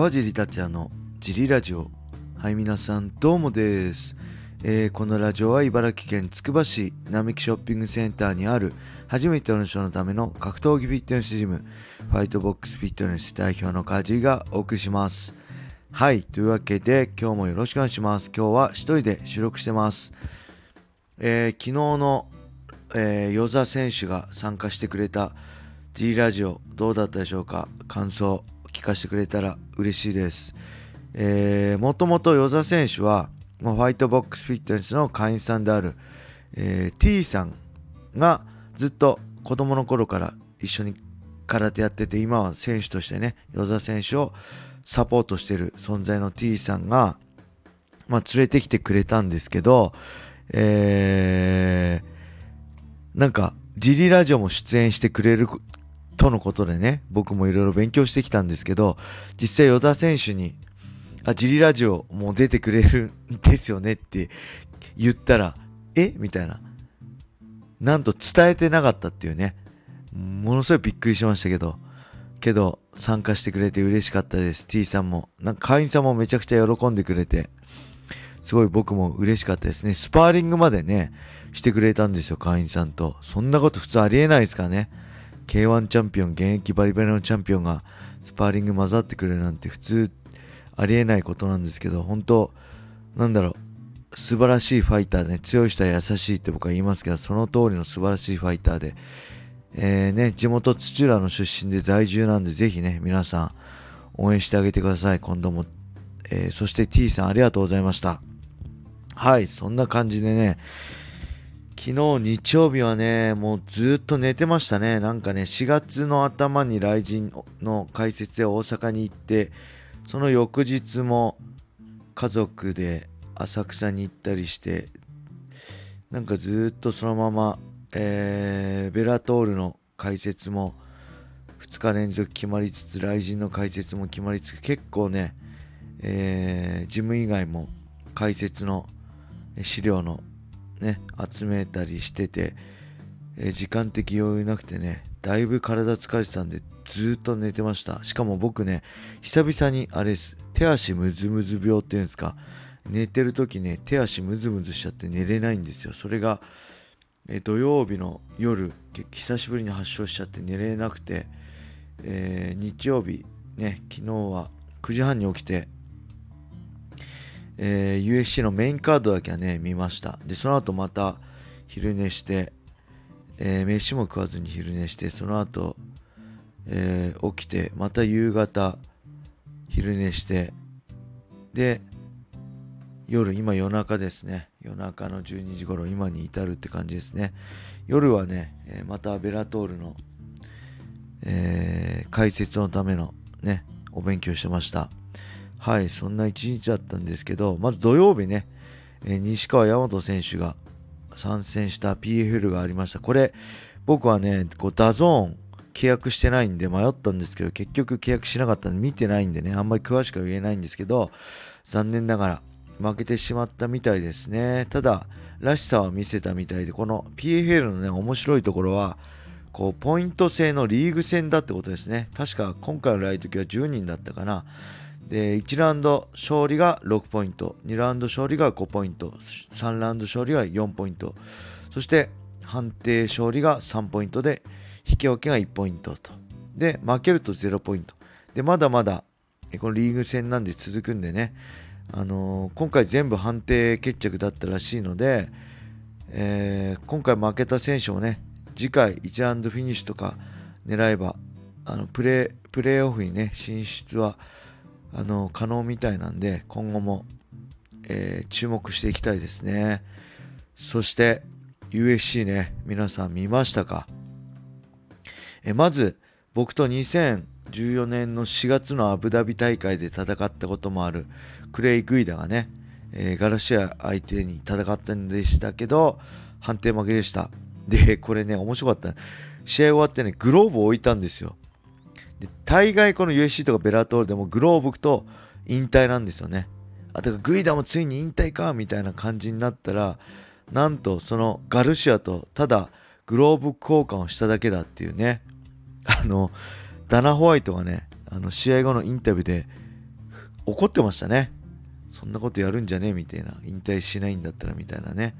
川尻達也のジリラジオ。はい皆さんどうもです、えー、このラジオは茨城県つくば市並木ショッピングセンターにある初めての人のための格闘技フィットネスジムファイトボックスフィットネス代表の川尻がお送りします。はいというわけで今日もよろしくお願いします。今日は一人で収録してます。えー、昨日の、えー、与座選手が参加してくれた G ラジオどうだったでしょうか？感想。聞かせてくれたら嬉しいです。えー、もともと与座選手は、まあ、ファイトボックスフィットネスの会員さんである、えー、T さんがずっと子供の頃から一緒に空手やってて今は選手としてね与座選手をサポートしてる存在の T さんが、まあ、連れてきてくれたんですけど、えー、なんか、ジリラジオも出演してくれるとのことでね、僕もいろいろ勉強してきたんですけど、実際与田選手に、あ、ジリラジオもう出てくれるんですよねって言ったら、え？みたいな。なんと伝えてなかったっていうね。ものすごいびっくりしましたけど、けど参加してくれて嬉しかったです。T さんも。なんか会員さんもめちゃくちゃ喜んでくれて、すごい僕も嬉しかったですね。スパーリングまでね、してくれたんですよ、会員さんと。そんなこと普通ありえないですからね。K1 チャンピオン、現役バリバリのチャンピオンがスパーリング混ざってくれるなんて普通ありえないことなんですけど、本当なんだろう、素晴らしいファイターで、ね、強い人は優しいって僕は言いますけど、その通りの素晴らしいファイターで、えー、ね、地元土浦の出身で在住なんで、ぜひね、皆さん応援してあげてください、今度も。えー、そして T さんありがとうございました。はい、そんな感じでね、昨日日曜日はね、もうずっと寝てましたね。なんかね、4月の頭に雷神の解説で大阪に行って、その翌日も家族で浅草に行ったりして、なんかずっとそのまま、えー、ベラトールの解説も2日連続決まりつつ、雷神の解説も決まりつつ、結構ね、えー、ジム以外も解説の資料のね集めたりしてて、え、時間的余裕なくてねだいぶ体疲れてたんでずっと寝てました。しかも僕ね久々にあれです手足ムズムズ病っていうんですか寝てる時ね手足ムズムズしちゃって寝れないんですよ。それが、え、土曜日の夜久しぶりに発症しちゃって寝れなくて、えー、日曜日ね昨日は9時半に起きてえー、USC のメインカードだけはね、見ました。で、その後また昼寝して、えー、飯も食わずに昼寝して、その後、えー、起きて、また夕方、昼寝して、で、夜、今夜中ですね。夜中の12時頃、今に至るって感じですね。夜はね、えまた Bellator の、え解説のためのね、お勉強してました。はい、そんな一日だったんですけど、まず土曜日ね、えー、西川大和選手が参戦した PFL がありました。これ、僕はね、こう DAZN 契約してないんで迷ったんですけど、結局契約しなかったんで見てないんでね、あんまり詳しくは言えないんですけど、残念ながら負けてしまったみたいですね。ただ、らしさは見せたみたいで、この PFL のね、面白いところは、こう、ポイント制のリーグ戦だってことですね。確か今回のライト時は10人だったかな。で1ラウンド勝利が6ポイント。2ラウンド勝利が5ポイント。3ラウンド勝利が4ポイント。そして判定勝利が3ポイントで引き分けが1ポイントと。で負けると0ポイント。でまだまだこのリーグ戦なんで続くんでね、あのー、今回全部判定決着だったらしいので、えー、今回負けた選手もね次回1ラウンドフィニッシュとか狙えばあのプレープレーオフにね進出はあの可能みたいなんで今後も、えー、注目していきたいですね。そして USC ね皆さん見ましたか？えまず僕と2014年の4月のアブダビ大会で戦ったこともあるクレイ・グイダがね、えー、ガラシア相手に戦ったんでしたけど判定負けでした。でこれね面白かった。試合終わってねグローブを置いたんですよ。で大概この USC とかベラトールでもグローブと引退なんですよね。あ、だかグイダもついに引退かみたいな感じになったら、なんとそのガルシアとただグローブ交換をしただけだっていうね。あの、ダナ・ホワイトがね、あの試合後のインタビューで怒ってましたねそんなことやるんじゃねえみたいな引退しないんだったらみたいなね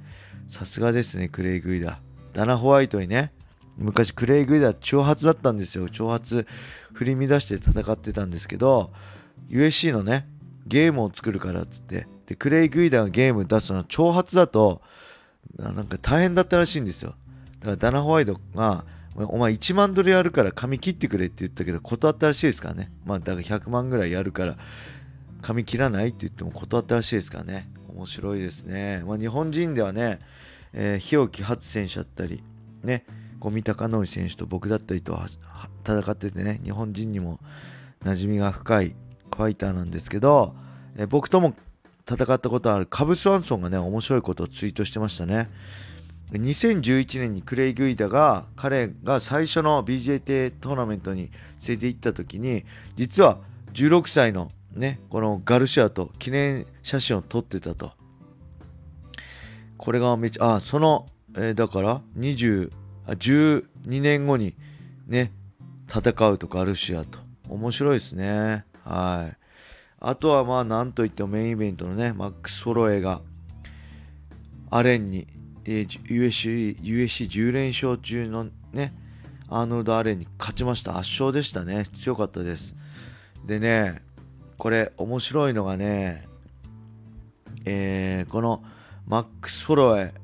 さすがですねクレイ・グイダダナ・ホワイトにね昔クレイ・グイダー挑発だったんですよ。挑発振り乱して戦ってたんですけど USC のねゲームを作るからっつって。でクレイ・グイダーがゲーム出すのは挑発だとなんか大変だったらしいんですよ。だからダナ・ホワイトがお前1万ドルやるから髪切ってくれって言ったけど断ったらしいですからね。まあだから100万ぐらいやるから髪切らないって言っても断ったらしいですからね。面白いですね、まあ、日本人ではね、えー、日置初選手だったりね。五味隆則選手と僕だったりと戦っててね日本人にも馴染みが深いファイターなんですけど、え、僕とも戦ったことあるカブスワンソンがね面白いことをツイートしてましたね。2011年にクレイ・グイダが彼が最初の BJT トーナメントに連れて行った時に実は16歳のねこのガルシアと記念写真を撮ってたと。これがめちゃあその、えー、だから20 12年後にね戦うとガルシアと面白いですねはいあとはまあなんといってもメインイベントのねマックス・フォロエがアレンにえー、USC、USC10 連勝中のね、アーノルド・アレンに勝ちました。圧勝でしたね。強かったです。でね、これ面白いのがね、えー、このマックス・フォロエ、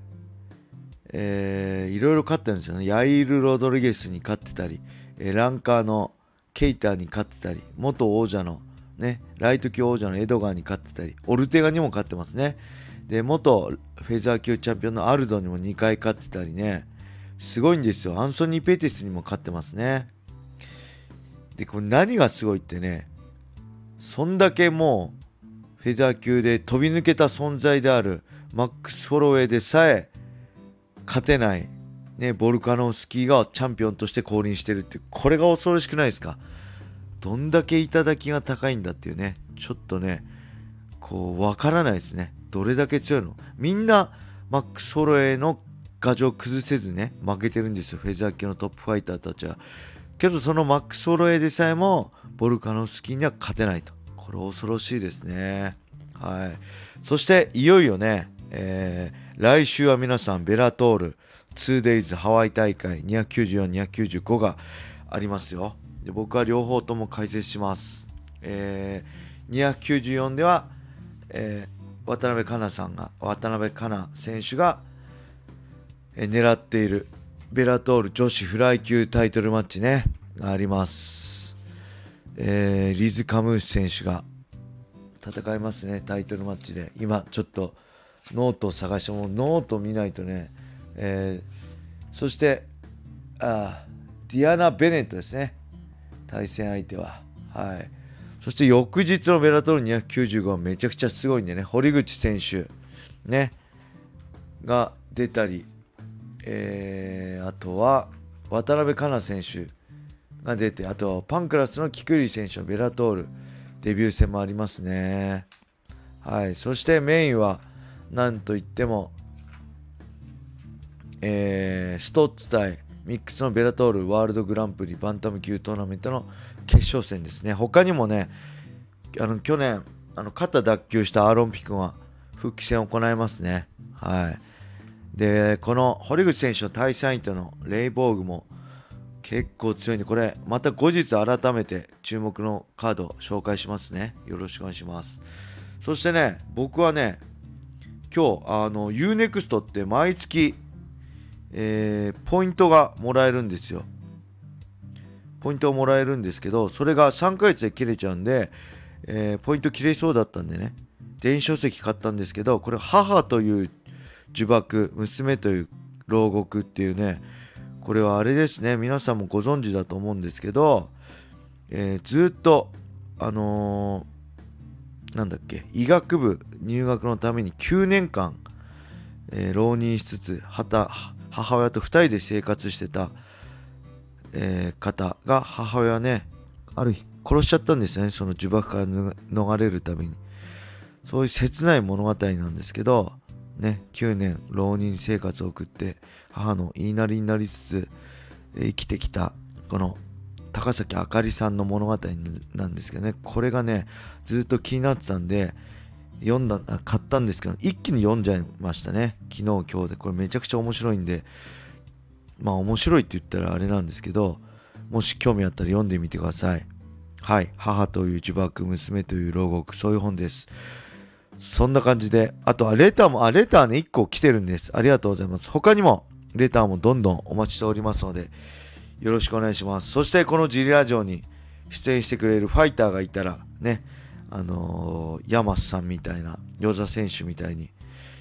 えー、いろいろ勝ってるんですよね。ヤイル・ロドリゲスに勝ってたり、えー、ランカーのケイターに勝ってたり、元王者のね、ライト級王者のエドガーに勝ってたり、オルテガにも勝ってますね。で元フェザー級チャンピオンのアルドにも2回勝ってたりねすごいんですよアンソニー・ペティスにも勝ってますねでこれ何がすごいってねそんだけもうフェザー級で飛び抜けた存在であるマックス・フォロウェイでさえ勝てないね、ボルカノスキーがチャンピオンとして降臨してるってこれが恐ろしくないですか？どんだけ頂が高いんだっていうね。ちょっとねこうわからないですね。どれだけ強いの？みんなマックス・ホロエの牙城崩せずね負けてるんですよ。フェザー級のトップファイターたちは。けどそのマックス・ホロエでさえもボルカノスキーには勝てないと。これ恐ろしいですね。はい。そしていよいよね、えー、来週は皆さんベラトール 2days ハワイ大会294-295がありますよ。で僕は両方とも解説します、えー、294では、えー渡辺香奈さんが渡辺香奈選手がえ狙っているベラトール女子フライ級タイトルマッチねがあります、えー、リズ・カムーシ選手が戦いますねタイトルマッチで。今ちょっとノートを探してもノート見ないとね、えー、そしてあディアナ・ベネットですね。対戦相手は。はい。そして翌日のベラトル295はめちゃくちゃすごいんでね、堀口選手、ね、が出たり、えー、あとは渡辺香奈選手が出て、あとはパンクラスのキクリ選手のベラトールデビュー戦もありますね。はい、そしてメインはなんといっても、えー、ストッツ対ミックスのベラトールワールドグランプリバンタム級トーナメントの決勝戦ですね。他にもね、あの去年、あの肩脱臼したアーロン・ピ君は復帰戦を行いますね。はい。で、この堀口選手の対戦相手のレイボーグも結構強いんで、これまた後日改めて注目のカードを紹介しますね。よろしくお願いします。そしてね、僕はね、今日、あの、UNEXT って毎月、えー、ポイントがもらえるんですよ。ポイントをもらえるんですけど、それが3ヶ月で切れちゃうんで、えー、ポイント切れそうだったんでね、電子書籍買ったんですけど、これ母という呪縛、娘という牢獄っていうね、これはあれですね、皆さんもご存知だと思うんですけど、えー、ずっと、あのー、なんだっけ、医学部入学のために9年間、えー、浪人しつつ、母親と2人で生活してたえー、方が母親ねある日殺しちゃったんですね。その呪縛から逃れるために。そういう切ない物語なんですけどね9年浪人生活を送って母の言いなりになりつつ生きてきたこの高崎あかりさんの物語なんですけどね。これがねずっと気になってたんで読んだあ買ったんですけど一気に読んじゃいましたね。昨日今日で。これめちゃくちゃ面白いんでまあ面白いって言ったらあれなんですけどもし興味あったら読んでみてください。はい。母という呪縛娘という牢獄。そういう本です。そんな感じで。あとはレターもあレターね1個来てるんです。ありがとうございます。他にもレターもどんどんお待ちしておりますのでよろしくお願いしますそしてこのジリラジオに出演してくれるファイターがいたらねあのー、ヤマスさんみたいな、ヨザ選手みたいに、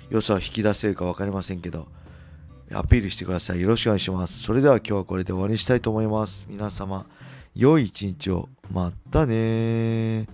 良さを引き出せるか分かりませんけど、アピールしてください。よろしくお願いします。それでは今日はこれで終わりにしたいと思います。皆様、良い一日を。またね